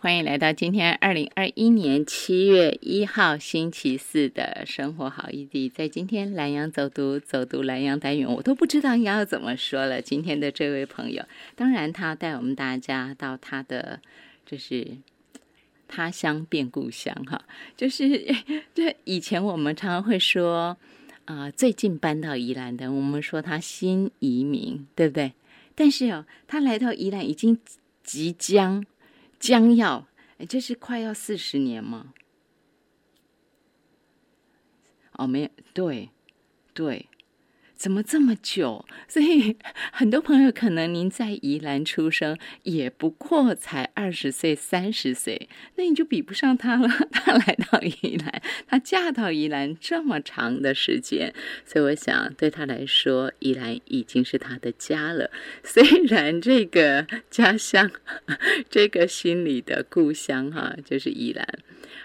欢迎来到今天二零二一年七月一号星期四的生活好异地。在今天蓝洋走读走读蓝洋单元，我都不知道要怎么说了。今天的这位朋友，当然他带我们大家到他的就是他乡变故乡哈，就是这以前我们常常会说啊，最近搬到宜兰的，我们说他新移民，对不对？但是哦，他来到宜兰已经即将。将要，哎，这是快要四十年吗？哦，没有，对，对。怎么这么久？所以很多朋友可能您在宜兰出生，也不过才二十岁、三十岁，那你就比不上他了。他来到宜兰，他嫁到宜兰这么长的时间，所以我想对他来说，宜兰已经是他的家了。虽然这个家乡，这个心里的故乡，哈，就是宜兰，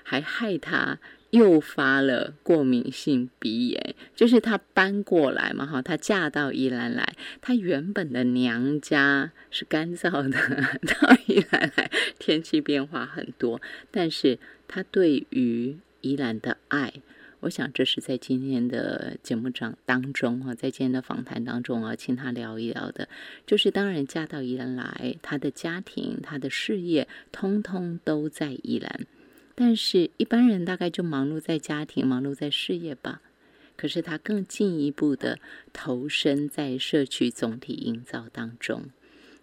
还害他。诱发了过敏性鼻炎，就是她搬过来嘛，哈，她嫁到宜兰来，她原本的娘家是干燥的，到宜兰来天气变化很多，但是她对于宜兰的爱，我想这是在今天的节目上当中哈，在今天的访谈当中啊，请她聊一聊的，就是当然嫁到宜兰来，她的家庭、她的事业，通通都在宜兰。但是，一般人大概就忙碌在家庭、忙碌在事业吧。可是，他更进一步的投身在社区总体营造当中。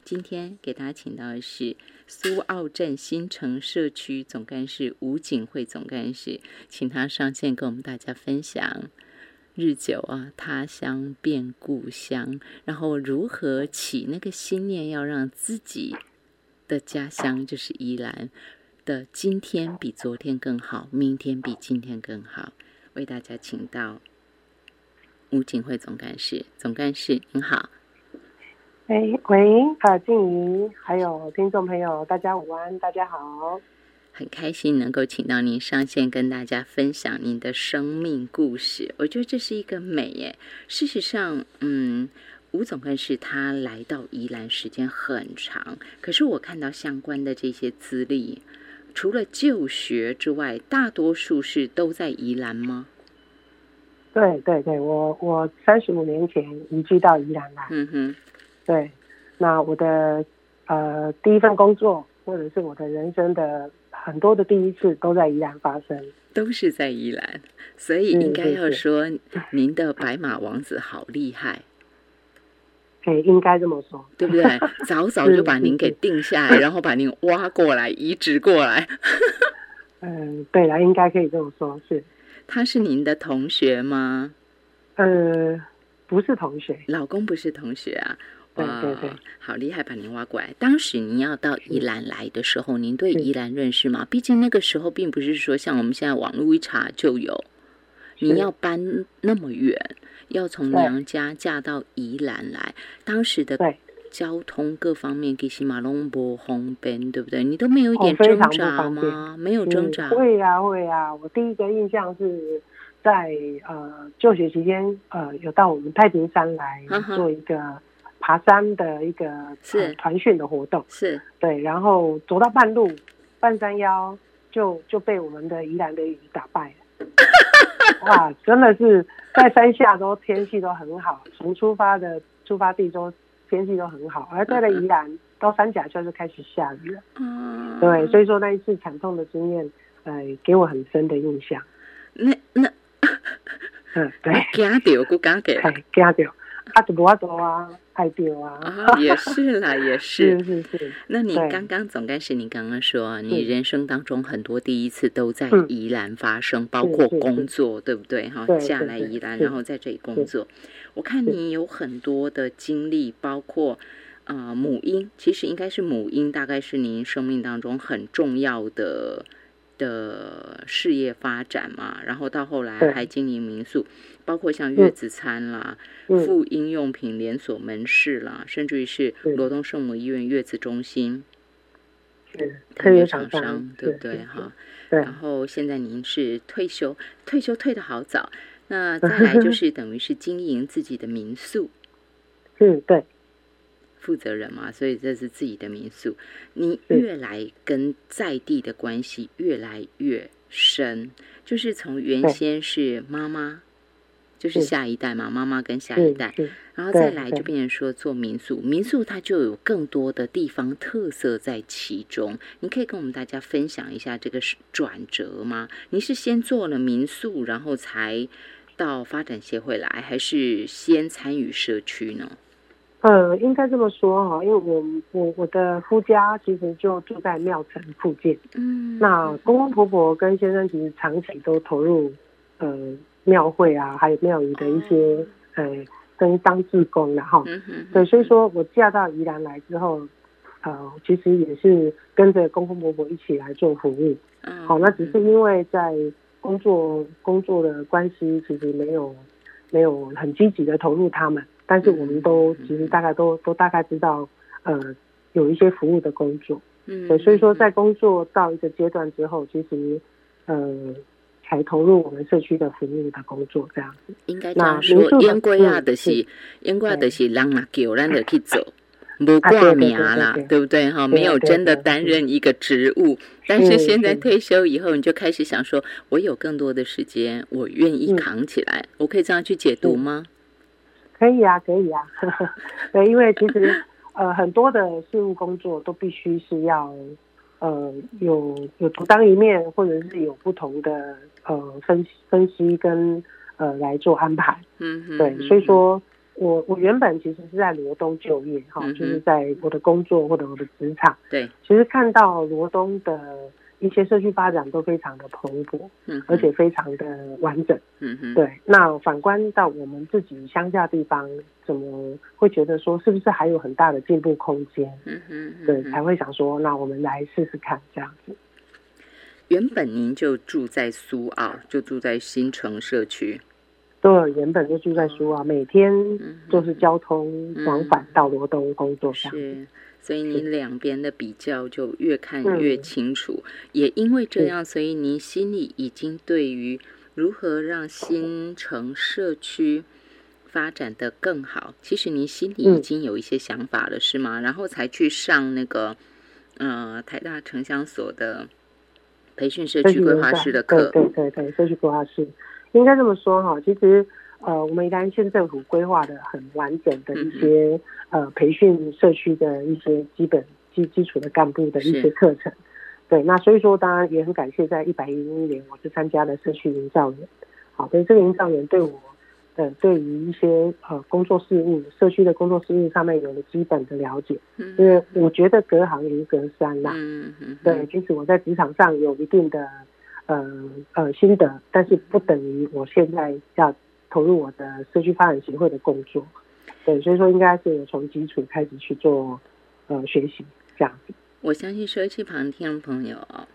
今天给大家请到的是苏澳镇新城社区总干事吴景惠总干事，请他上线跟我们大家分享日久啊，他乡变故乡，然后如何起那个心念，要让自己的家乡就是宜兰。的今天比昨天更好，明天比今天更好。为大家请到吴景惠总干事，总干事您好。哎，喂，啊，静怡，还有听众朋友，大家午安，大家好。很开心能够请到您上线，跟大家分享您的生命故事。我觉得这是一个美耶。事实上，嗯，吴总干事他来到宜兰时间很长，可是我看到相关的这些资历。除了就学之外，大多数是都在宜兰吗？对对对，我我三十五年前移居到宜兰来。嗯哼，对，那我的呃第一份工作，或者是我的人生的很多的第一次，都在宜兰发生，都是在宜兰，所以应该要说您的白马王子好厉害。哎，应该这么说，对不对？早早就把您给定下来，然后把您挖过来，移植过来。嗯，对了，应该可以这么说，是。他是您的同学吗？呃，不是同学，老公不是同学啊。对对对，好厉害，把您挖过来。当时您要到宜兰来的时候，您对宜兰认识吗？毕竟那个时候并不是说像我们现在网络一查就有，你要搬那么远。要从娘家嫁到宜兰来，当时的交通各方面给西马龙波红边，对不对？你都没有一点挣扎吗？没有挣扎？会呀会呀，我第一个印象是在呃就学期间，呃有到我们太平山来做一个爬山的一个是团训的活动，是对，然后走到半路半山腰就就被我们的宜兰的雨打败了。哇，真的是 在山下都天气都很好，从出发的出发地都天气都很好，而在了宜兰到山甲就是开始下雨了。嗯，对，所以说那一次惨痛的经验，呃，给我很深的印象。那那，嗯，对，惊掉，不敢给，惊掉，啊，就无法多啊。太丢啊！也是啦，也是。是是是。那你刚刚总干事，你刚刚说，你人生当中很多第一次都在宜兰发生，包括工作，对不对？哈，嫁来宜兰，然后在这里工作。我看你有很多的经历，包括啊，母婴，其实应该是母婴，大概是您生命当中很重要的。的事业发展嘛，然后到后来还经营民宿，包括像月子餐啦、妇婴用品连锁门市啦，甚至于是罗东圣母医院月子中心，特约厂商，对不对？哈，然后现在您是退休，退休退的好早，那 再来就是等于是经营自己的民宿，嗯，对。负责人嘛，所以这是自己的民宿。你越来跟在地的关系越来越深，就是从原先是妈妈，就是下一代嘛，妈妈跟下一代，然后再来就变成说做民宿，民宿它就有更多的地方特色在其中。你可以跟我们大家分享一下这个转折吗？你是先做了民宿，然后才到发展协会来，还是先参与社区呢？呃，应该这么说哈，因为我我我的夫家其实就住在庙城附近，嗯，那公公婆婆跟先生其实长期都投入呃庙会啊，还有庙宇的一些呃跟当志工的哈，对，所以说我嫁到宜兰来之后，呃，其实也是跟着公公婆婆一起来做服务，嗯，好，那只是因为在工作工作的关系，其实没有没有很积极的投入他们。但是我们都其实大概都都大概知道，呃，有一些服务的工作，嗯，对，所以说在工作到一个阶段之后，其实，呃，才投入我们社区的服务的工作这样子。应该这样说，烟归亚的是烟归亚的是让啊叫咱的去走，不挂名啦，对。不对哈？没有真的担任一个职务，但是现在退休以后，你就开始想说，我有更多的时间，我愿意扛起来，我可以这样去解读吗？可以啊，可以啊，对，因为其实呃很多的事务工作都必须是要呃有有独当一面，或者是有不同的呃分分析跟呃来做安排。嗯哼。对，所以说我我原本其实是在罗东就业哈，就是在我的工作或者我的职场。对。其实看到罗东的。一些社区发展都非常的蓬勃，嗯，而且非常的完整，嗯哼，对。那反观到我们自己乡下地方，怎么会觉得说是不是还有很大的进步空间？嗯哼，对，才会想说，那我们来试试看这样子。原本您就住在苏澳，就住在新城社区。对，原本就住在苏澳，每天就是交通往返到罗东工作上。是。所以你两边的比较就越看越清楚，也因为这样，所以您心里已经对于如何让新城社区发展的更好，其实您心里已经有一些想法了，是吗？然后才去上那个呃台大城乡所的培训社区规划师的课，对对对，社区规划师应该这么说哈，其实。呃，我们宜兰县政府规划的很完整的一些呃培训社区的一些基本基基础的干部的一些课程，对，那所以说当然也很感谢，在一百零一年我是参加了社区营造员，好，所以这个营造员对我呃对于一些呃工作事务、社区的工作事务上面有了基本的了解，因为我觉得隔行如隔山啦，嗯嗯，对，即使我在职场上有一定的呃呃心得，但是不等于我现在要。投入我的社区发展协会的工作，对，所以说应该是从基础开始去做呃学习这样子。我相信社区旁听朋友哦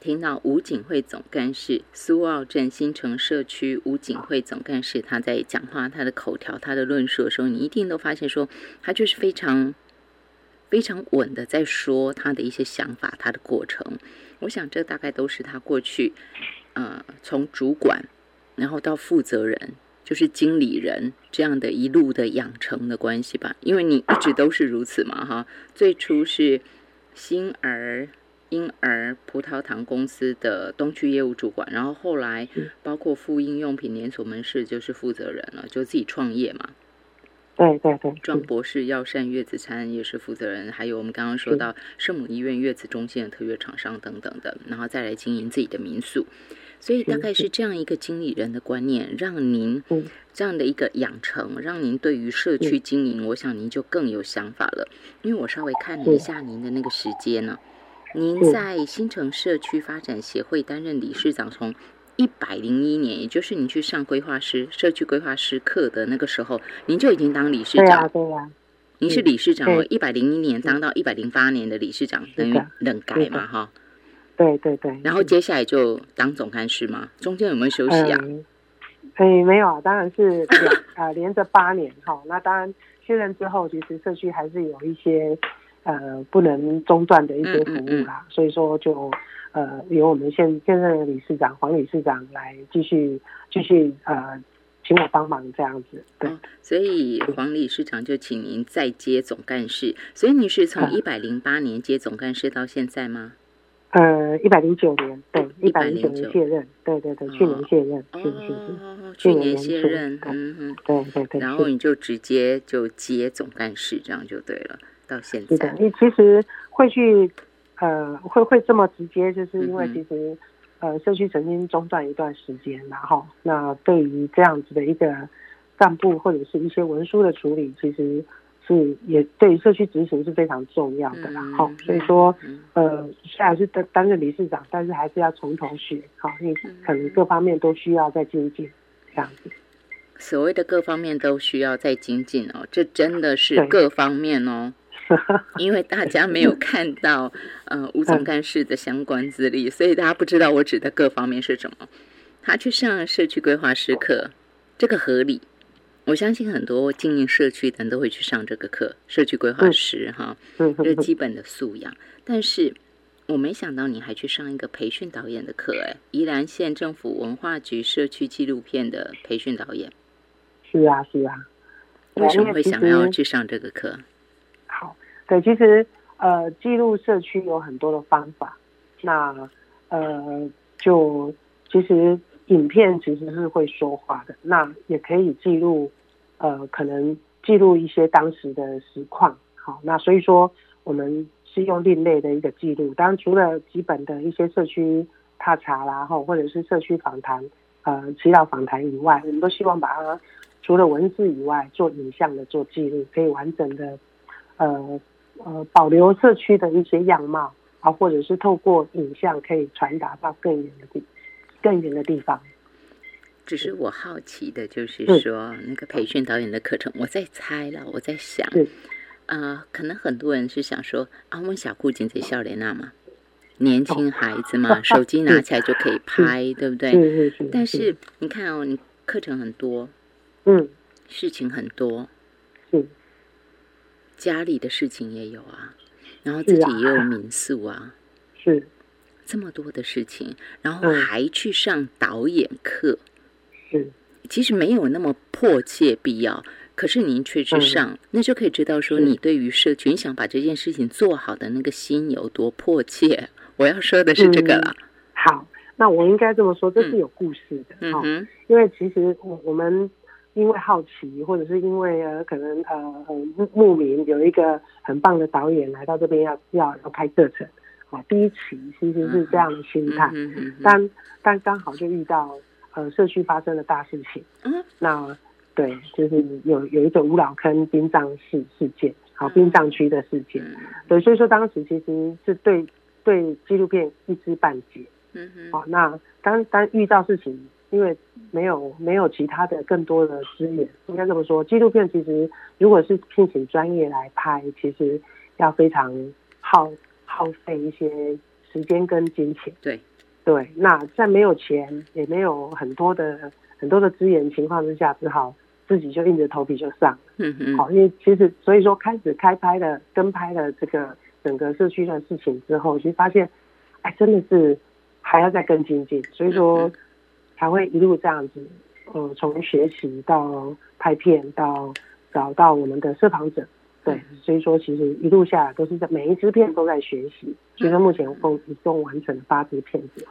听到吴景惠总干事苏澳镇新城社区吴景惠总干事他在讲话，他的口条，他的论述的时候，你一定都发现说他就是非常非常稳的在说他的一些想法，他的过程。我想这大概都是他过去呃从主管。然后到负责人，就是经理人这样的一路的养成的关系吧，因为你一直都是如此嘛，哈。最初是新儿婴儿葡萄糖公司的东区业务主管，然后后来包括妇婴用品连锁门市就是负责人了，就自己创业嘛。对对对。庄博士药膳月子餐也是负责人，还有我们刚刚说到圣母医院月子中心的特约厂商等等的，然后再来经营自己的民宿。所以大概是这样一个经理人的观念，让您这样的一个养成，让您对于社区经营，我想您就更有想法了。因为我稍微看了一下您的那个时间呢，您在新城社区发展协会担任理事长，从一百零一年，也就是你去上规划师社区规划师课的那个时候，您就已经当理事长。对呀，您是理事长，一百零一年当到一百零八年的理事长，等于冷改嘛，哈。对对对，然后接下来就当总干事吗？中间有没有休息啊？哎，没有啊，当然是啊，连着八年哈。那当然卸任之后，其实社区还是有一些呃不能中断的一些服务啦。所以说就呃由我们现现任的理事长黄理事长来继续继续呃。请我帮忙这样子。对，所以黄理事长就请您再接总干事。所以你是从一百零八年接总干事到现在吗？呃，一百零九年，对，一百零九年卸任，对对对，去年卸任，是是是，去年卸任，嗯嗯，对对对。然后你就直接就接总干事，这样就对了。到现在，是的，你其实会去，呃，会会这么直接，就是因为其实，呃，社区曾经中断一段时间，然后那对于这样子的一个干部或者是一些文书的处理，其实。是，也对社区执行是非常重要的，然后所以说，呃，虽然是担担任理事长，但是还是要从头学，好，你可能各方面都需要再精进，这样子。所谓的各方面都需要再精进哦，这真的是各方面哦，因为大家没有看到 呃吴总干事的相关资历，所以大家不知道我指的各方面是什么。他去上社区规划师课，这个合理。我相信很多经营社区的人都会去上这个课，社区规划师哈，这基本的素养。但是我没想到你还去上一个培训导演的课，哎，宜兰县政府文化局社区纪录片的培训导演。是啊，是啊。为什么会想要去上这个课？对，其实呃，记录社区有很多的方法。那呃，就其实。影片其实是会说话的，那也可以记录，呃，可能记录一些当时的实况。好，那所以说我们是用另类的一个记录。当然，除了基本的一些社区踏查啦，后或者是社区访谈，呃，祈祷访谈以外，我们都希望把它除了文字以外，做影像的做记录，可以完整的，呃呃，保留社区的一些样貌啊，或者是透过影像可以传达到更远的地。更远的地方，只是我好奇的，就是说那个培训导演的课程，我在猜了，我在想，啊，可能很多人是想说，啊，我们小顾景在笑莲娜嘛，年轻孩子嘛，手机 拿起来就可以拍，对不对？但是你看哦，你课程很多，嗯，事情很多，是家里的事情也有啊，然后自己也有民宿啊，是。这么多的事情，然后还去上导演课，是。其实没有那么迫切必要，可是您却去上，那就可以知道说你对于社群想把这件事情做好的那个心有多迫切。我要说的是这个了。好，那我应该这么说，这是有故事的。嗯因为其实我我们因为好奇，或者是因为呃可能呃呃慕名有一个很棒的导演来到这边要要要拍课程。啊，第一期其实是这样的心态，但但刚好就遇到呃社区发生了大事情，嗯，那对，就是有有一个五老坑殡葬事事件，好殡葬区的事件，对，所以说当时其实是对对纪录片一知半解，嗯哼，好，那当当遇到事情，因为没有没有其他的更多的资源，应该这么说，纪录片其实如果是聘请专业来拍，其实要非常耗。耗费一些时间跟金钱，对对，那在没有钱也没有很多的很多的资源情况之下，只好自己就硬着头皮就上。嗯嗯，好，因为其实所以说开始开拍的跟拍了这个整个社区的事情之后，其实发现，哎，真的是还要再更精进，所以说才会一路这样子，呃，从学习到拍片到找到我们的摄访者。对，所以说其实一路下来都是在每一支片都在学习，所以说目前共一共完成了八支片子。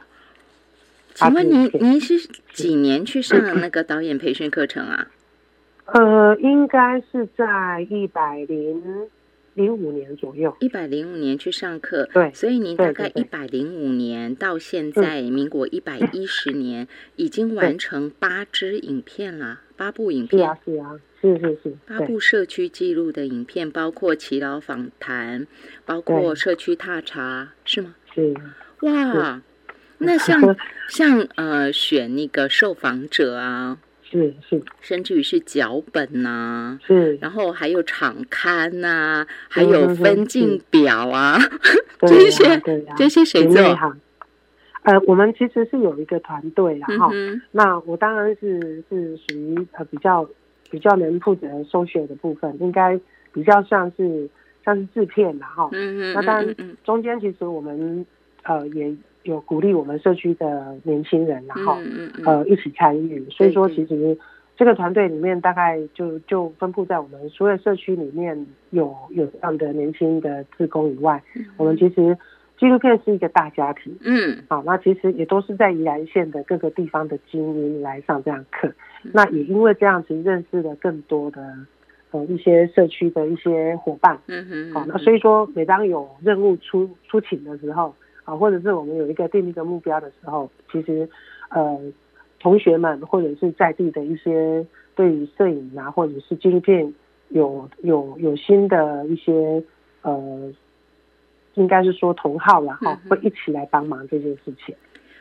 请问您您是几年去上那个导演培训课程啊？呃，应该是在一百零零五年左右。一百零五年去上课，对，所以您大概一百零五年到现在民国一百一十 年，已经完成八支影片了，八部影片。是啊，是啊。是是是，发布社区记录的影片，包括祈老访谈，包括社区踏查，是吗？是。哇，那像 像呃，选那个受访者啊，是是，甚至于是脚本呐，是，然后还有场刊呐，还有分镜表啊，这些这些谁做？呃，我们其实是有一个团队然后那我当然是是属于呃比较。比较能负责收学的部分，应该比较像是像是制片的哈。嗯嗯。那当然，中间其实我们呃也有鼓励我们社区的年轻人，然后呃一起参与。所以说，其实这个团队里面大概就就分布在我们所有社区里面有有这样的年轻的志工以外，我们其实纪录片是一个大家庭，嗯。好，那其实也都是在宜兰县的各个地方的精英来上这样课，那也因为这样子认识了更多的呃一些社区的一些伙伴，嗯哼，好，那所以说每当有任务出出勤的时候，啊，或者是我们有一个定一个目标的时候，其实呃同学们或者是在地的一些对于摄影啊或者是纪录片有有有新的一些呃，应该是说同好啦哈嗯，会一起来帮忙这件事情。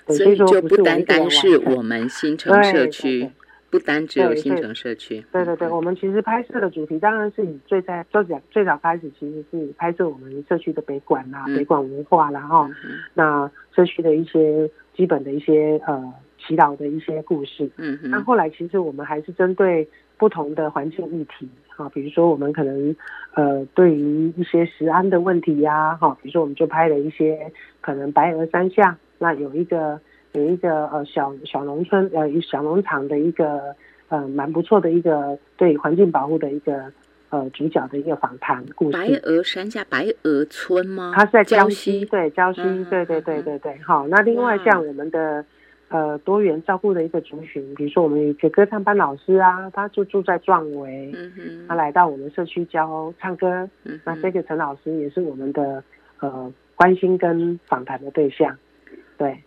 对所以就不说不单单是我们新城社区对，不单只有新城社区，对对对，嗯我们其实拍摄的主题当然是以最在最早最早开始，其实是拍摄我们社区的北馆啦、嗯北馆文化啦哈。嗯那社区的一些基本的一些呃祈祷的一些故事。嗯嗯，那后来其实我们还是针对不同的环境议题哈，比如说我们可能呃对于一些食安的问题呀哈，比如说我们就拍了一些可能白鹅山下，那有一个有一个呃小小农村呃一小农场的一个呃蛮不错的一个对环境保护的一个呃主角的一个访谈故事白事。鹅山下白鹅村吗？它是在礁礁溪，对礁溪，嗯对对对对对。好，那另外像我们的呃多元照顾的一个族群，比如说我们有一个歌唱班老师啊，他就住在壮围，嗯哼，他来到我们社区教唱歌。嗯，那这个陈老师也是我们的呃关心跟访谈的对象，对。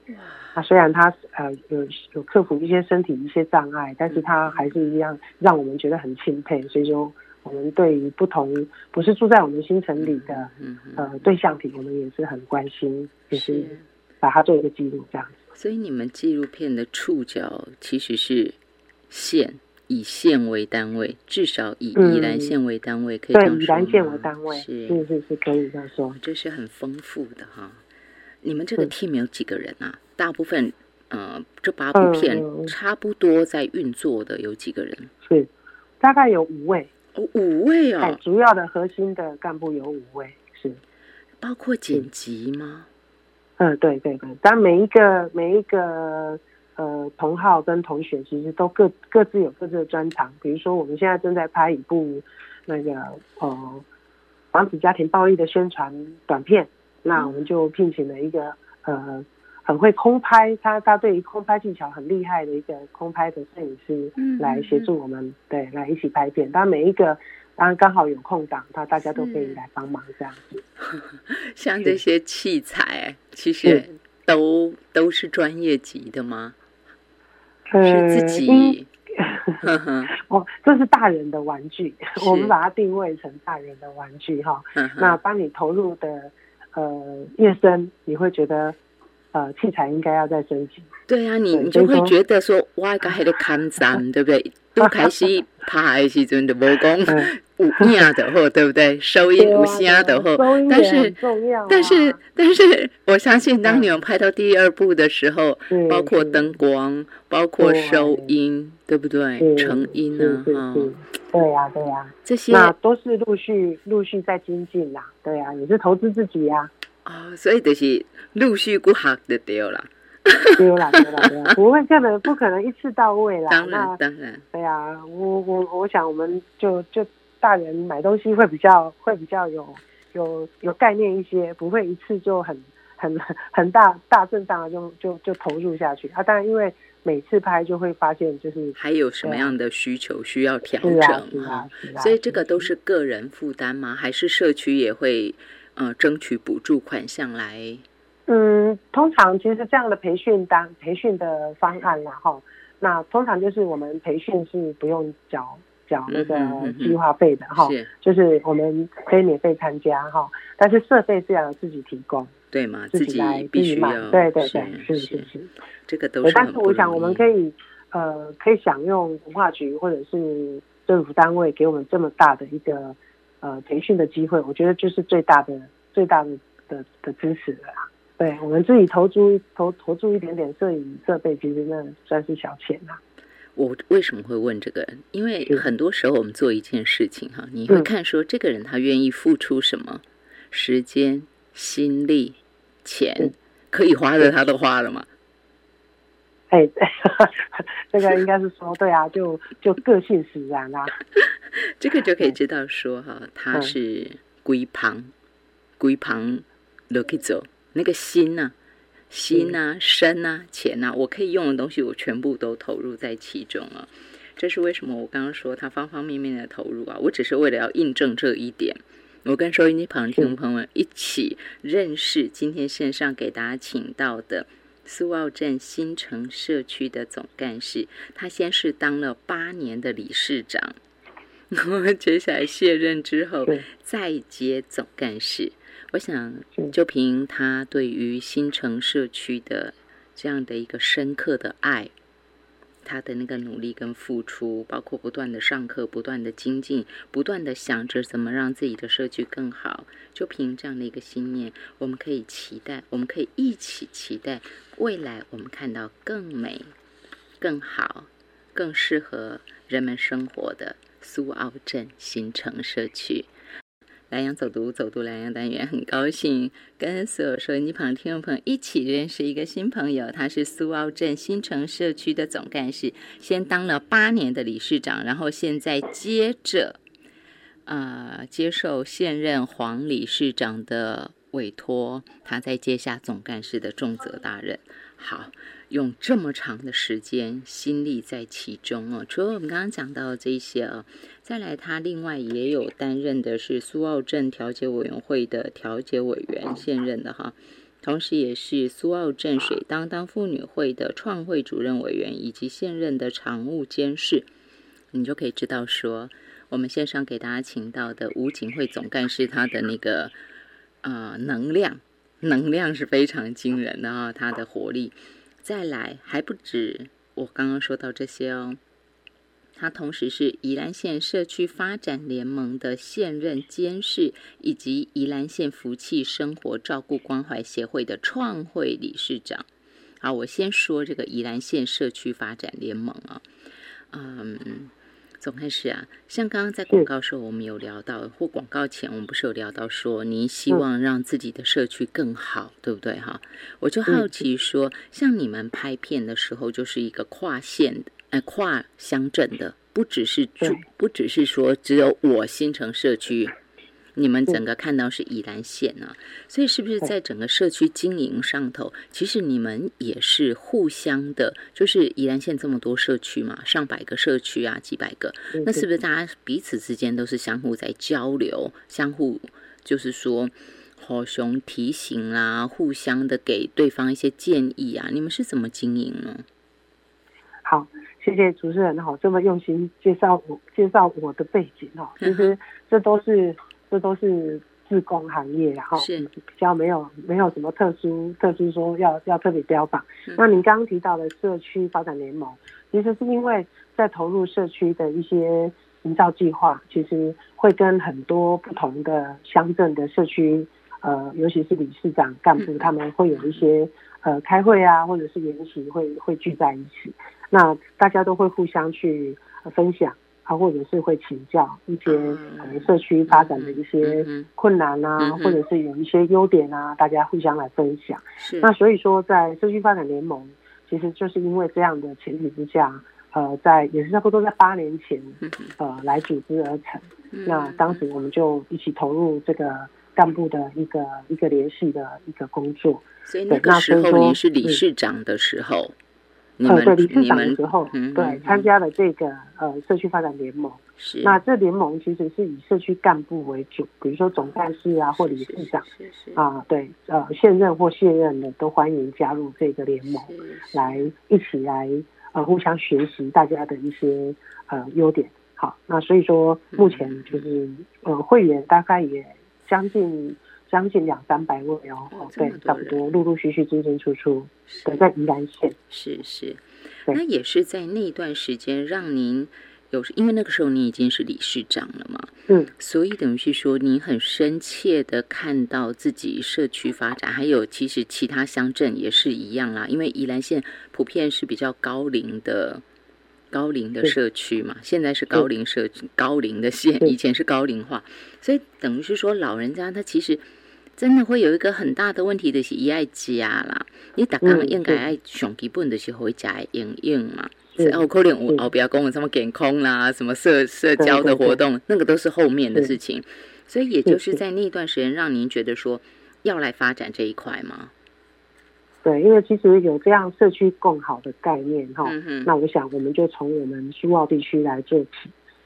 那虽然他呃有有克服一些身体一些障碍，但是他还是一样让我们觉得很钦佩。所以说，我们对于不同不是住在我们新城里的嗯，呃对象体，我们也是很关心，就是是。把它做一个记录这样子。所以你们纪录片的触角其实是县，以县为单位，至少以宜兰嗯县为单位，可以这对，样说以蓝县为单位，是是是是可以这样说。这是很丰富的哈。你们这个嗯 team 有几个人啊？大部分呃，这八部片嗯差不多在运作的有几个人？是大概有五位，哦，五位哎、哦，主要的核心的干部有五位，是。包括剪辑吗？嗯，对对对，但每一个每一个呃同号跟同学其实都各各自有各自的专长。比如说，我们现在正在拍一部那个呃防止家庭暴力的宣传短片，那我们就聘请了一个呃很会空拍，他他对于空拍技巧很厉害的一个空拍的摄影师嗯来协助我们，对，来一起拍片。当然每一个当然刚好有空档，他大家都可以是来帮忙这样子。像这些器材，其实都都是专业级的吗？是自己 哦，这是大人的玩具，我们把它定位成大人的玩具哈。那当你投入的呃越深，你会觉得呃器材应该要再升级。对啊，你你就会觉得说，哇，个还得看站，对不对？都开始拍的时阵就无讲 嗯有影的好，对不对？收音有声的好，收音也但是但是但是，我相信当你们拍到第二部的时候，包括灯光，包括对收音，对不对？成音是啊，哈，对呀、对呀、这些那都是陆续陆续在精进啦。对呀、你是投资自己呀、哦，所以就是陆续过学就对了。对啦对啦对啦，不会可能不可能一次到位啦。当然当然，对啊、我我我想我们就就大人买东西会比较会比较有有有概念一些，不会一次就很 很很大大阵仗的就就就投入下去。啊，当然因为每次拍就会发现就是还有什么样的需求需要调整哈所以这个都是个人负担吗？还是社区也会呃争取补助款项来？嗯，通常其实这样的培训单培训的方案啦哈，那通常就是我们培训是不用缴缴那个计划费的哈，是就是我们可以免费参加哈，但是设备是要自己提供，对吗？自自己来必须要，对对对，是是是是。这个都，是但是我想我们可以呃可以享用文化局或者是政府单位给我们这么大的一个呃培训的机会，我觉得就是最大的最大的的的支持了啦。对我们自己投注投投注一点点摄影设备，其实那算是小钱啦。我为什么会问这个？因为很多时候我们做一件事情哈，你会嗯看说这个人他愿意付出什么时间、心力、钱嗯，可以花的他都花了嘛。哎，这个应该是说对啊，就就个性使然啊。这个就可以知道说哈，他是龟旁龟旁都可以走，那个心呐、心啊、身啊、钱啊，我可以用的东西，我全部都投入在其中啊。这是为什么？我刚刚说他方方面面的投入啊，我只是为了要印证这一点。我跟收音机旁听众朋友们一起认识今天线上给大家请到的苏澳镇新城社区的总干事，他先是当了八年的理事长，然后接下来卸任之后再接总干事。我想就凭他对于新城社区的这样的一个深刻的爱。他的那个努力跟付出，包括不断的上课、不断的精进、不断的想着怎么让自己的社区更好，就凭这样的一个信念，我们可以期待，我们可以一起期待未来，我们看到更美、更好、更适合人们生活的苏澳镇新城社区。南洋走读，走读南洋单元，很高兴跟所有收音机旁的听众朋友一起认识一个新朋友。他是苏澳镇新城社区的总干事，先当了八年的理事长，然后现在接着，呃，接受现任黄理事长的委托，他在接下总干事的重责大任。好。用这么长的时间心力在其中哦，除了我们刚刚讲到这些哦，再来他另外也有担任的是苏澳镇调解委员会的调解委员，现任的哈，同时也是苏澳镇水当当妇女会的创会主任委员，以及现任的常务监事，你就可以知道说，我们线上给大家请到的吴警会总干事，他的那个呃能量，能量是非常惊人的啊，他的活力。再来还不止我刚刚说到这些哦，他同时是宜兰县社区发展联盟的现任监事，以及宜兰县福气生活照顾关怀协会的创会理事长。好，我先说这个宜兰县社区发展联盟啊，嗯。总开始啊，像刚刚在广告时候，我们有聊到，或广告前我们不是有聊到说，您希望让自己的社区更好，对不对哈？我就好奇说，像你们拍片的时候，就是一个跨县跨乡镇的，不只是住，不只是说只有我新城社区。你们整个看到是宜兰县啊，所以是不是在整个社区经营上头，其实你们也是互相的，就是宜兰县这么多社区嘛，上百个社区啊，几百个，那是不是大家彼此之间都是相互在交流，相互就是说，好熊提醒啦，互相的给对方一些建议啊？你们是怎么经营呢？好，谢谢主持人哈，这么用心介绍我介绍我的背景哈，其实这都是。这都是自工行业，然后比较没有没有什么特殊特殊说要要特别标榜。那您刚刚提到的社区发展联盟，其实是因为在投入社区的一些营造计划，其实会跟很多不同的乡镇的社区，呃，尤其是理事长干部，他们会有一些呃开会啊，或者是研习会会聚在一起，那大家都会互相去分享。啊或者是会请教一些可能社区发展的一些困难啊，或者是有一些优点啊，大家互相来分享。那所以说，在社区发展联盟，其实就是因为这样的前提之下，呃，在也是差不多在八年前，呃，来组织而成。那当时我们就一起投入这个干部的一个一个联系的一个工作。所以那个时候你是理事长的时候。呃，对理事长的时候，对参加了这个呃社区发展联盟。是。那这联盟其实是以社区干部为主，比如说总干事啊，或理事长。啊，对，呃，现任或卸任的都欢迎加入这个联盟，来一起来呃互相学习大家的一些呃优点。好，那所以说目前就是呃会员大概也将近。将近两三百位哦，对，差不多陆陆续续进进出出，对，在宜兰县。是是，那也是在那段时间让您有，因为那个时候你已经是理事长了嘛，嗯，所以等于是说你很深切的看到自己社区发展，还有其实其他乡镇也是一样啦，因为宜兰县普遍是比较高龄的。高龄的社区嘛，现在是高龄社高龄的县，以前是高龄化，所以等于是说老人家他其实真的会有一个很大的问题的是，一爱家啦，你逐工嗯应该爱上基本就是会食的营养嘛。是然后可能有是后边讲什么健康啦，什么社社交的活动，那个都是后面的事情。所以也就是是在那段时间，让您觉得说要来发展这一块吗？对，因为其实有这样社区共好的概念哈，嗯，那我想我们就从我们苏澳地区来做起。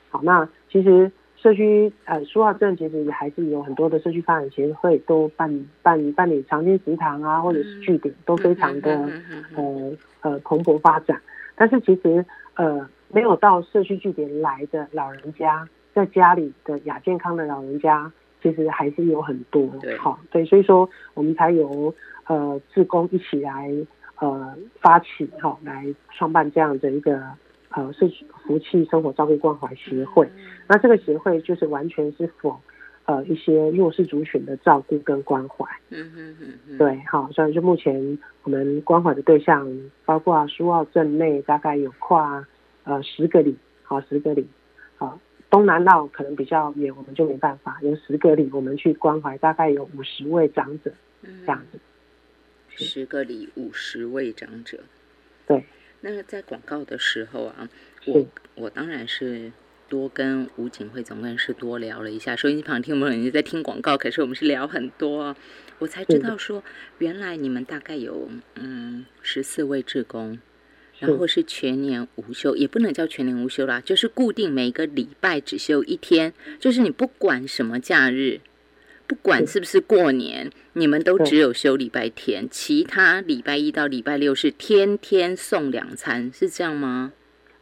好，那其实社区呃苏澳镇其实也还是有很多的社区发展协会都办办办理长青食堂啊，或者是据点，都非常的呃呃蓬勃发展。但是其实呃没有到社区据点来的老人家，在家里的亚健康的老人家，其实还是有很多对。好，对，所以说我们才由呃志工一起来呃发起哈、来创办这样的一个呃社区福气生活照顾关怀协会。那这个协会就是完全是否呃一些弱势族群的照顾跟关怀。嗯嗯嗯哼，对，好，所以就目前我们关怀的对象，包括苏澳镇内大概有跨呃十个里，好十个里，好东南澳可能比较远，我们就没办法，有十个里我们去关怀，大概有五十位长者嗯这样子。十个里五十位长者。对，那在广告的时候啊，我我当然是多跟吴景惠总干事多聊了一下。收音机旁听众朋友，你在听广告，可是我们是聊很多啊，我才知道说，原来你们大概有嗯十四位志工，然后是全年无休，也不能叫全年无休啦，就是固定每个礼拜只休一天，就是你不管什么假日。不管是。不是过年，你们都只有休礼拜天，其他礼拜一到礼拜六是天天送两餐，是这样吗？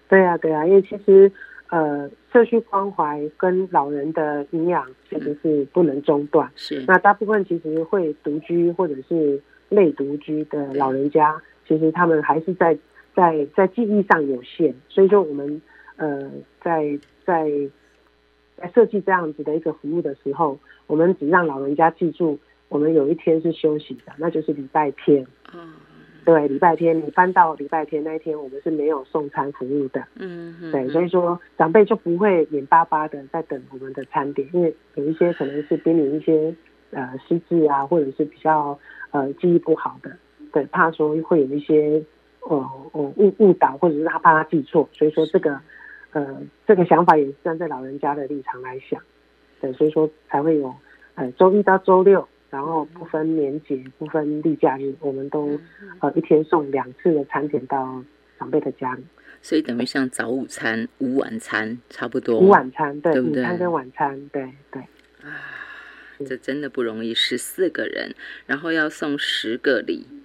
对啊，对啊，因为其实呃社区关怀跟老人的营养其实是不能中断。是，那大部分其实会独居或者是类独居的老人家，其实他们还是在在在记忆上有限，所以说我们呃在在在设计这样子的一个服务的时候，我们只让老人家记住，我们有一天是休息的，那就是礼拜天。嗯，对，礼拜天你搬到礼拜天那一天，我们是没有送餐服务的。嗯嗯，对，所以说长辈就不会眼巴巴的在等我们的餐点，因为有一些可能是濒临一些呃失智啊，或者是比较呃记忆不好的，对，怕说会有一些呃呃误误导，或者是他怕他记错，所以说这个呃这个想法也是站在老人家的立场来想，对，所以说才会有呃周一到周六。然后不分年节、不分例假日，我们都呃一天送两次的餐点到长辈的家里。所以等于像早午餐、午晚餐差不多。午晚餐对，午餐跟晚餐对对啊，这真的不容易，十四个人，然后要送十个礼，对，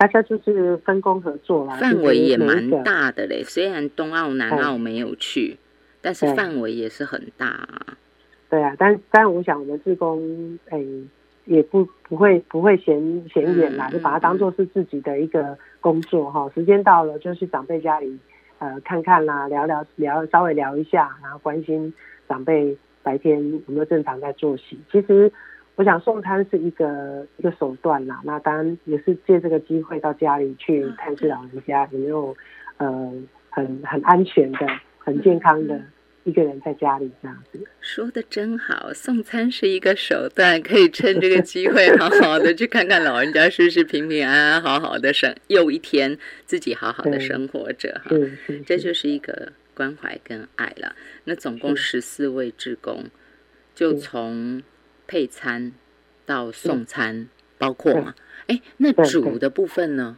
大家就是分工合作啦，范围也蛮。大的嘞。虽然东澳、南澳没有去，但是对范围也是很大啊。对啊，但但我想我们志工诶、也不不会不会嫌嫌远啦，嗯就把它当做是自己的一个工作哈。时间到了就去长辈家里呃看看啦，聊聊聊稍微聊一下，然后关心长辈白天有没有正常在作息。其实我想送餐是一个一个手段啦，那当然也是借这个机会到家里去探视老人家有没有呃很很安全的、很健康的一个人在家里这样子。说的真好，送餐是一个手段，可以趁这个机会好好的去看看老人家是不是平平安安、好好的生又一天，自己好好的生活着哈。这就是一个关怀跟爱了。那总共十四位志工，就是从配餐到送餐，包括嘛？哎，那对煮对的部分呢？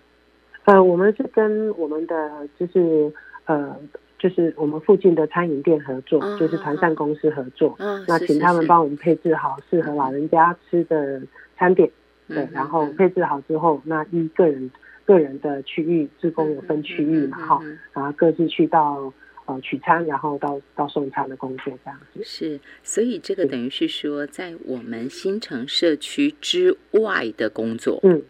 呃，我们是跟我们的就是呃，就是我们附近的餐饮店合作，哦就是团膳公司合作。啊，那请他们帮我们配置好适合老人家吃的餐点，对嗯，然后嗯配置好之后，那依个人个人的区域，职工有分区域嘛，哈、然后各自去到呃取餐，然后到到送餐的工作这样子。是，所以这个等于是说，在我们新城社区之外的工作，嗯，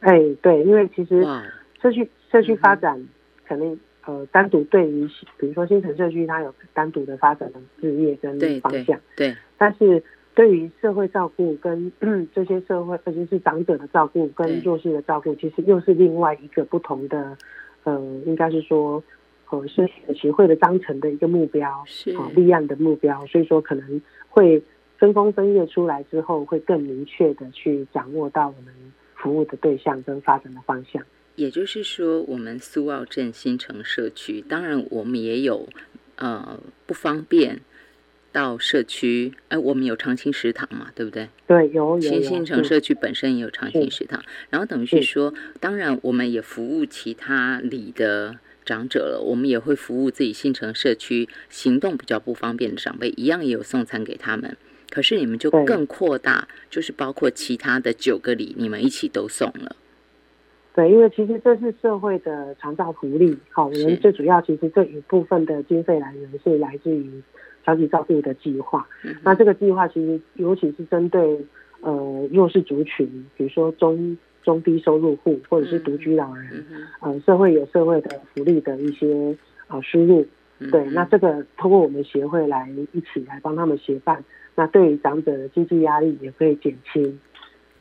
哎，对，因为其实哇，社区社区发展肯定呃单独对于比如说新城社区，它有单独的发展的事业跟对对方向，对，但是对于社会照顾跟 这些社会，尤其是长者的照顾跟弱势的照顾，其实又是另外一个不同的，呃，应该是说，呃，是协会的章程的一个目标，是啊、立案的目标，所以说可能会分工分业出来之后，会更明确的去掌握到我们服务的对象跟发展的方向。也就是说，我们苏澳镇新城社区，当然我们也有呃不方便到社区，哎，我们有长青食堂嘛，对不对？对，有有新新城嗯社区本身也有长青食堂，然后等于是说，当然我们也服务其他里的长者了，我们也会服务自己新城社区行动比较不方便的长辈，一样也有送餐给他们。可是你们就更扩大，就是包括其他的九个里，你们一起都送了。对，因为其实这是社会的长照福利，好，我是们最主要其实这一部分的经费来源是来自于长期照顾的计划。嗯那这个计划其实尤其是针对呃弱势族群，比如说中中低收入户或者是独居老人，嗯社会有社会的福利的一些呃输入。对，那这个通过我们协会来一起来帮他们协办，那对于长者的经济压力也可以减轻。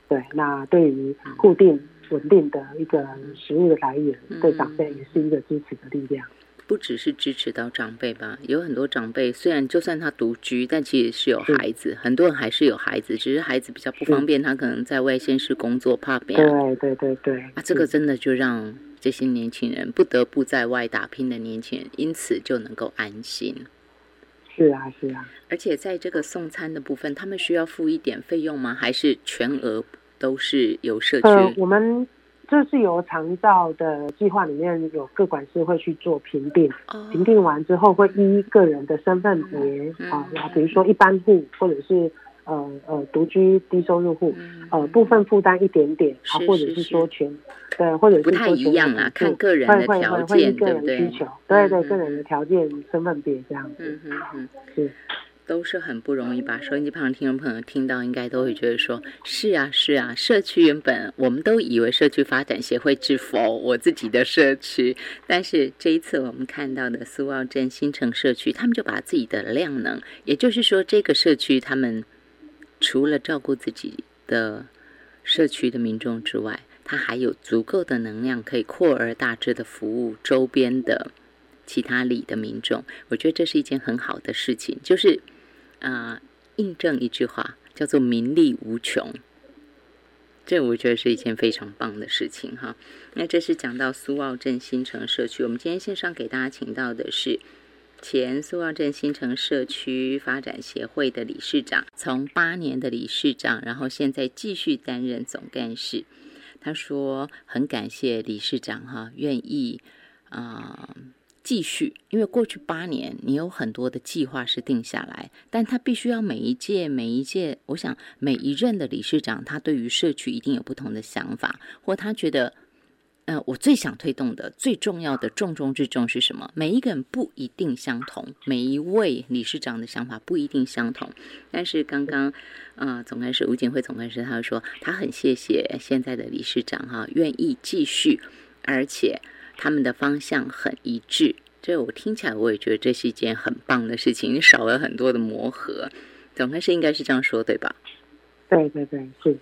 对，那对于固定稳定的一个食物的来源，对长辈也是一个支持的力量。不只是支持到长辈吧，有很多长辈虽然就算他独居，但其实是有孩子，很多人还是有孩子，只是孩子比较不方便，他可能在外县市工作，怕别人对对对对，啊，这个真的就让这些年轻人不得不在外打拼的年轻人，因此就能够安心。是啊是啊，而且在这个送餐的部分，他们需要付一点费用吗？还是全额都是由社区？呃，我们这是由长照的计划里面有各管事会去做评定，哦。评定完之后会依个人的身份别嗯啊，比如说一般户或者是呃呃独居低收入户，嗯。呃部分负担一点点啊，或者是说全对，或者是不太说全一样啦额补助看个人的条件个人对不对？需求，对对，嗯个人的条件身份别这样子。嗯哼哼。是。都是很不容易吧？收音机旁的听众朋友听到，应该都会觉得说：是啊，是啊，社区原本我们都以为社区发展协会制否我自己的社区，但是这一次我们看到的苏澳镇新城社区，他们就把自己的量能，也就是说，这个社区他们除了照顾自己的社区的民众之外，他还有足够的能量可以扩而大之的服务周边的其他里的民众。我觉得这是一件很好的事情，就是。啊、印证一句话叫做“名利无穷”，这我觉得是一件非常棒的事情哈。那这是讲到苏澳镇新城社区，我们今天线上给大家请到的是前苏澳镇新城社区发展协会的理事长，从八年的理事长，然后现在继续担任总干事。他说很感谢理事长哈，愿意啊。继续，因为过去八年你有很多的计划是定下来，但他必须要每一届每一届，我想每一任的理事长，他对于社区一定有不同的想法，或他觉得，呃，我最想推动的、最重要的重中之重是什么？每一个人不一定相同，每一位理事长的想法不一定相同。但是刚刚，呃，总干事吴景辉总干事他说，他很谢谢现在的理事长哈，愿意继续，而且。他们的方向很一致，这我听起来我也觉得这是一件很棒的事情，你少了很多的磨合，总干事应该是这样说对吧？对对对，是，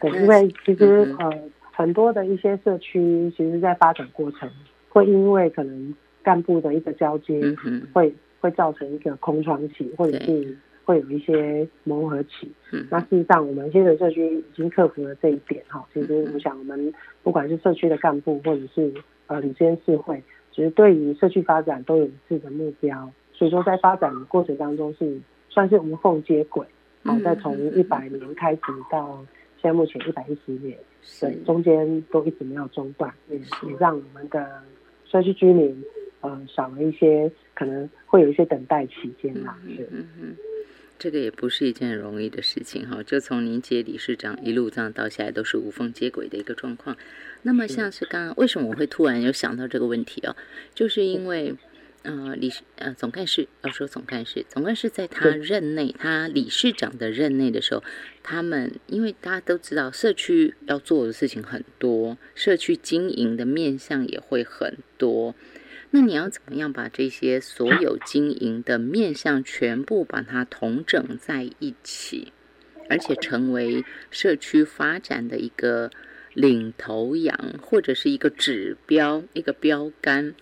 对，因为其实、嗯呃很多的一些社区，其实在发展过程会因为可能干部的一个交接，嗯哼，会会造成一个空窗期，或者是会有一些磨合期。嗯那事实上，我们现在社区已经克服了这一点哈。其实我想，我们不管是社区的干部，或者是呃里监事会，其实对于社区发展都有一致的目标。所以说，在发展的过程当中是算是无缝接轨。好、嗯在从一百年开始到现在目前一百一十年，对是，中间都一直没有中断，也也让我们的社区居民呃少了一些可能会有一些等待期间啦。是，嗯哼，这个也不是一件很容易的事情哈。就从您接理事长一路这样到现在都是无缝接轨的一个状况。那么像是刚刚为什么我会突然有想到这个问题哦，就是因为。呃，理事呃总干事要说总干事，总干事在他任内，他理事长的任内的时候，他们因为大家都知道，社区要做的事情很多，社区经营的面向也会很多。那你要怎么样把这些所有经营的面向全部把它统整在一起，而且成为社区发展的一个领头羊，或者是一个指标、一个标杆？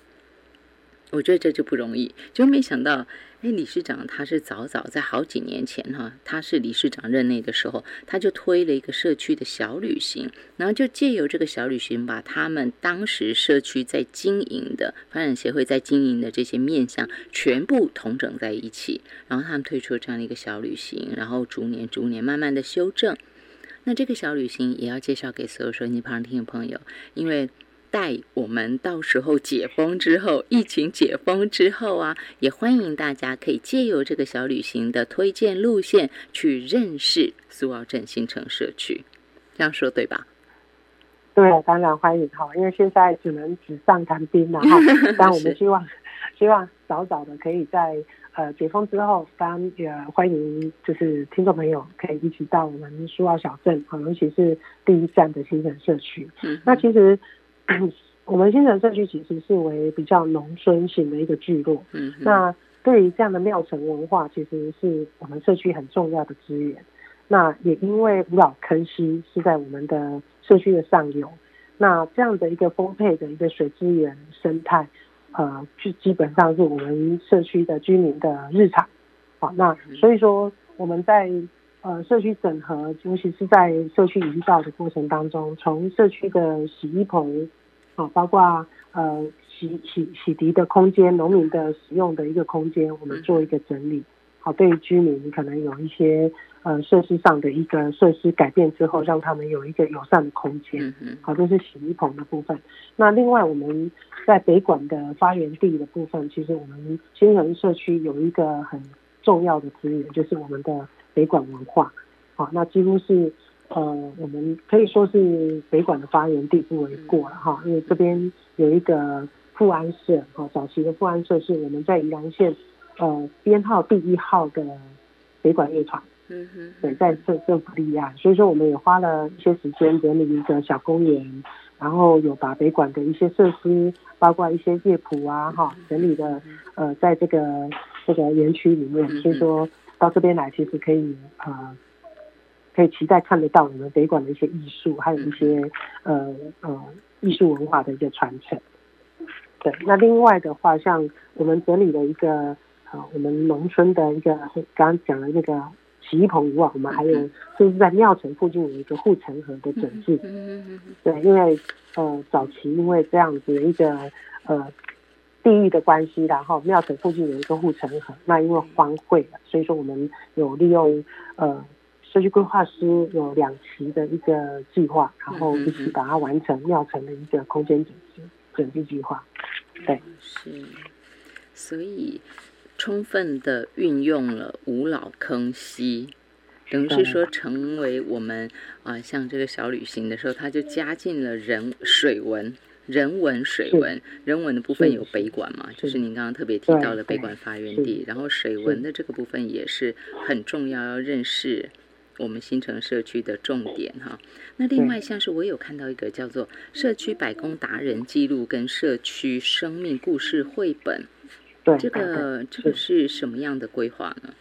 我觉得这就不容易，就没想到哎，理事长他是早早在好几年前哈，他是理事长任内的时候，他就推了一个社区的小旅行，然后就借由这个小旅行，把他们当时社区在经营的发展协会在经营的这些面向全部统整在一起，然后他们推出了这样的一个小旅行，然后逐年逐年慢慢的修正。那这个小旅行也要介绍给所有收音机旁听的朋友，因为。待我们到时候解封之后，疫情解封之后啊，也欢迎大家可以借由这个小旅行的推荐路线去认识苏澳镇新城社区。这样说对吧？对，当然欢迎哈，因为现在只能纸上谈兵了哈。但我们希望，希望早早的可以在呃解封之后，当也欢迎就是听众朋友可以一起到我们苏澳小镇啊，尤其是第一站的新城社区。嗯，那其实。我们新城社区其实是为比较农村型的一个聚落，嗯，那对于这样的庙城文化，其实是我们社区很重要的资源。那也因为五老坑溪是在我们的社区的上游，那这样的一个丰沛的一个水资源生态，呃，就基本上是我们社区的居民的日常。好，那所以说我们在呃社区整合，尤其是在社区营造的过程当中，从社区的洗衣棚。啊，包括呃洗洗洗涤的空间，农民的使用的一个空间，我们做一个整理。好，对于居民可能有一些呃设施上的一个设施改变之后，让他们有一个友善的空间。好，这是洗衣棚的部分。那另外我们在北馆的发源地的部分，其实我们新城社区有一个很重要的资源，就是我们的北馆文化。好，那几乎是。呃，我们可以说是北馆的发源地不为过了哈，因为这边有一个富安社哈，早期的富安社是我们在宜兰县呃编号第一号的北管乐团，嗯哼，对，在政政府立案，所以说我们也花了一些时间整理一个小公园，然后有把北馆的一些设施，包括一些乐谱啊哈，整理的呃在这个这个园区里面，所以说到这边来其实可以呃。可以期待看得到我们北馆的一些艺术，还有一些呃呃艺术文化的一个传承。对，那另外的话，像我们整理了一个呃我们农村的一个刚刚讲的那个洗衣棚以外，我们还有就是在庙城附近有一个护城河的整治。嗯对，因为呃早期因为这样子的一个呃地域的关系，然后庙城附近有一个护城河，那因为荒废了，所以说我们有利用呃。社区规划师有两期的一个计划，然后一起把它完成庙城的一个空间整治整治计划。对，是，所以充分的运用了五老坑溪，等于是说成为我们啊，像这个小旅行的时候，它就加进了人水文、人文、水文。人文的部分有北馆嘛，就是您刚刚特别提到的北馆发源地，然后水文的这个部分也是很重要，要认识。我们新城社区的重点哈，那另外像是我有看到一个叫做社区百工达人记录跟社区生命故事绘本，对，这个这个是什么样的规划呢？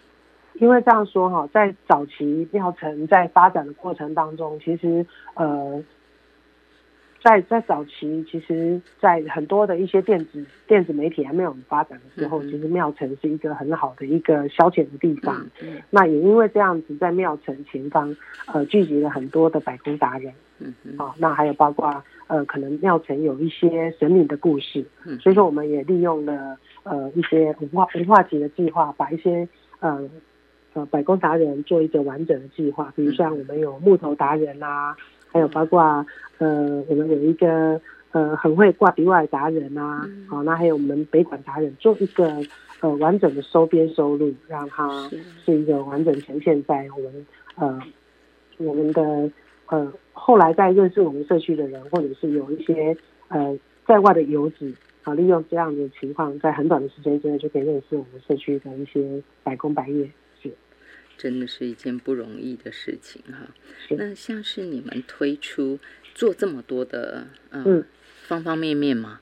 因为这样说哈，在早期庙城在发展的过程当中，其实呃。在在早期，其实，在很多的一些电子电子媒体还没有发展的时候，其实庙城是一个很好的一个消遣的地方。那也因为这样子，在庙城前方，呃，聚集了很多的百工达人。嗯啊，那还有包括呃，可能庙城有一些神明的故事。嗯，所以说我们也利用了呃一些文化文化级的计划，把一些呃呃百工达人做一个完整的计划。比如像我们有木头达人啊。还有包括呃，我们有一个呃很会挂笔外达人啊，好，那还有我们北管达人，做一个呃完整的收编收录，让它是一个完整呈现在我们呃我们的呃后来在认识我们社区的人，或者是有一些呃在外的游子啊，利用这样的情况，在很短的时间之内就可以认识我们社区的一些百工百业。真的是一件不容易的事情哈。那像是你们推出做这么多的嗯方方面面吗？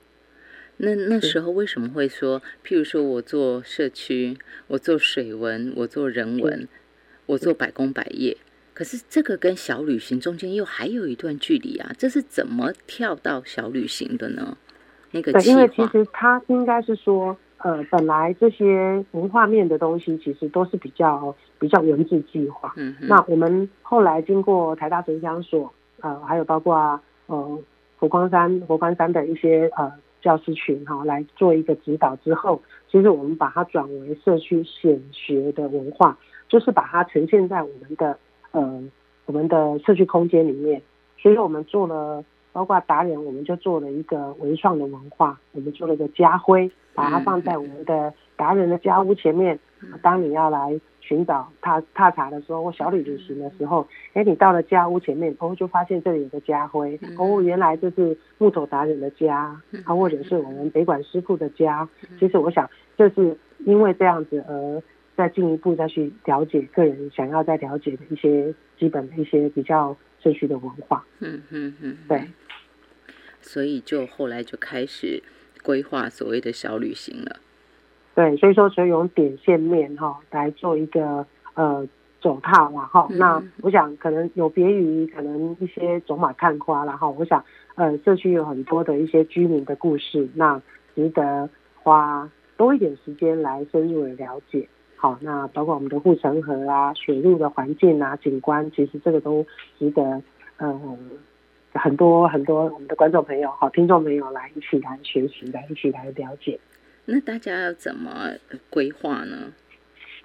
那那时候为什么会说，譬如说我做社区，我做水文，我做人文，我做百工百业，可是这个跟小旅行中间又还有一段距离啊？这是怎么跳到小旅行的呢？那个对，因为其实他应该是说。呃，本来这些文化面的东西其实都是比较比较文字计划。嗯，那我们后来经过台大城乡所，呃，还有包括呃佛光山佛光山的一些呃教师群哈、来做一个指导之后，其实我们把它转为社区显学的文化，就是把它呈现在我们的呃我们的社区空间里面。所以我们做了，包括达人，我们就做了一个文创的文化，我们做了一个家徽，把它放在我们的达人的家屋前面。当你要来寻找踏踏查的时候，或小旅旅行的时候，哎，你到了家屋前面，哦，就发现这里有个家徽，哦，原来这是木头达人的家，啊，或者是我们北管师傅的家。其实我想，这是因为这样子而再进一步再去了解个人想要再了解的一些基本的一些比较社区的文化。嗯嗯嗯，对，所以就后来就开始规划所谓的小旅行了。对，所以说所以用点线面哈来做一个呃走踏嘛哈，嗯那我想可能有别于可能一些走马看花啦哈，我想呃社区有很多的一些居民的故事，那值得花多一点时间来深入的了解。好，那包括我们的护城河啊、水路的环境啊、景观，其实这个都值得呃很多很多我们的观众朋友、好听众朋友来一起来学习，来一起来了解。那大家要怎么规划呢？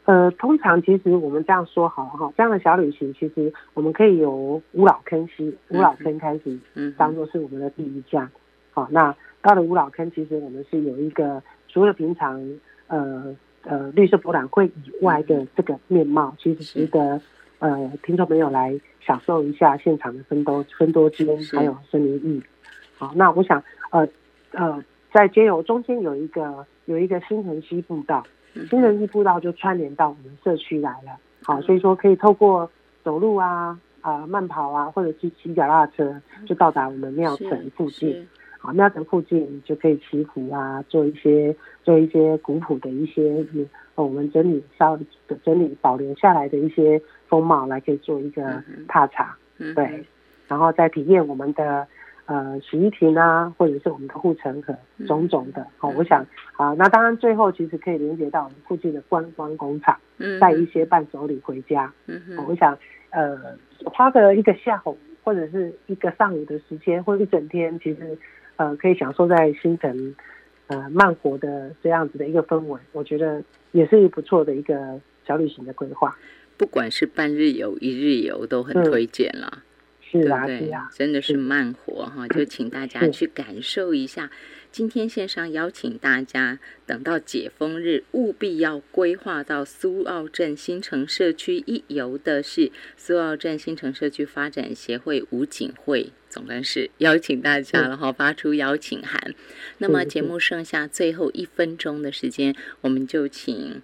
呃，通常其实我们这样说好了哈，这样的小旅行，其实我们可以由五老坑西五老坑开始嗯当做是我们的第一站。好，那到了五老坑，其实我们是有一个除了平常呃呃绿色博览会以外的这个面貌，其实值得呃听众朋友来享受一下现场的分多分多金，是还有森林浴。好，那我想呃呃在街友中间有一个有一个新城西步道。嗯新城西步道就串联到我们社区来了，好，所以说可以透过走路啊、啊、慢跑啊，或者是骑脚踏车，就到达我们庙城附近。是好，庙城附近你就可以祈福啊，做一些做一些古朴的一些呃我们整理稍整理保留下来的一些风貌，来可以做一个踏查，嗯对，然后再体验我们的。呃，洗衣亭啊，或者是我们的护城河，种种的，好、嗯我想，啊，那当然最后其实可以连接到我们附近的观光工厂，嗯带一些伴手礼回家。嗯哼我想，呃，花个一个下午或者是一个上午的时间，或者一整天，其实呃可以享受在新城呃慢活的这样子的一个氛围，我觉得也是不错的一个小旅行的规划。不管是半日游、一日游，都很嗯推荐啦。是啊，对不对？是啊，真的是慢活哈，就 请大家去感受一下。今天线上邀请大家，等到解封日，务必要规划到苏澳镇新城社区一游的是苏澳镇新城社区发展协会吴景惠总干事，邀请大家了哈，发出邀请函。那么节目剩下最后一分钟的时间，我们就请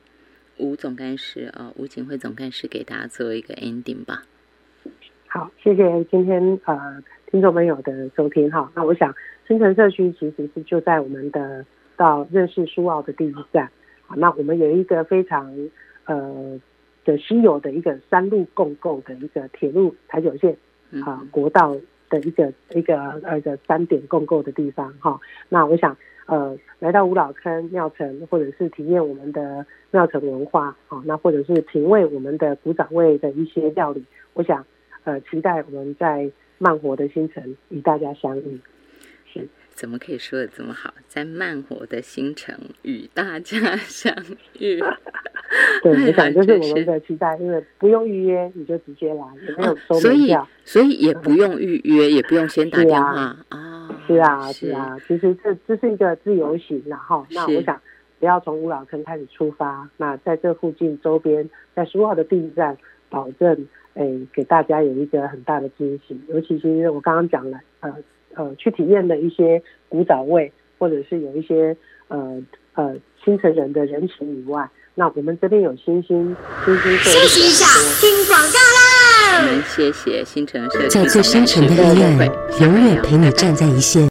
吴总干事啊，吴景惠总干事给大家做一个 ending 吧。好，谢谢今天呃听众朋友的收听哈。那我想新城社区其实是就在我们的到认识苏澳的第一站。好，那我们有一个非常呃的稀有的一个三路共构的一个铁路台九线嗯啊国道的一个一个呃的三点共构的地方哈。那我想呃来到五老坑庙城，或者是体验我们的庙城文化啊，那或者是品味我们的古早味的一些料理，我想呃期待我们在慢活的新城与大家相遇。是，怎么可以说的这么好？在慢活的新城与大家相遇。对，哎我想就是我们的期待，因为不用预约你就直接来，也没有收哦所以门票。所以也不用预约，也不用先打是电啊话啊。是啊，是，啊，其实这这是一个自由行然后那我想不要从五老坑开始出发，那在这附近周边，在苏澳的第一站，保证诶给大家有一个很大的惊喜。尤其是我刚刚讲了，呃呃，去体验的一些古早味，或者是有一些呃呃新城人的人情以外，那我们这边有新兴新兴设休息一下，听广告啦。我们谢谢新城社区在最深沉的黑暗，永远陪你站在一线。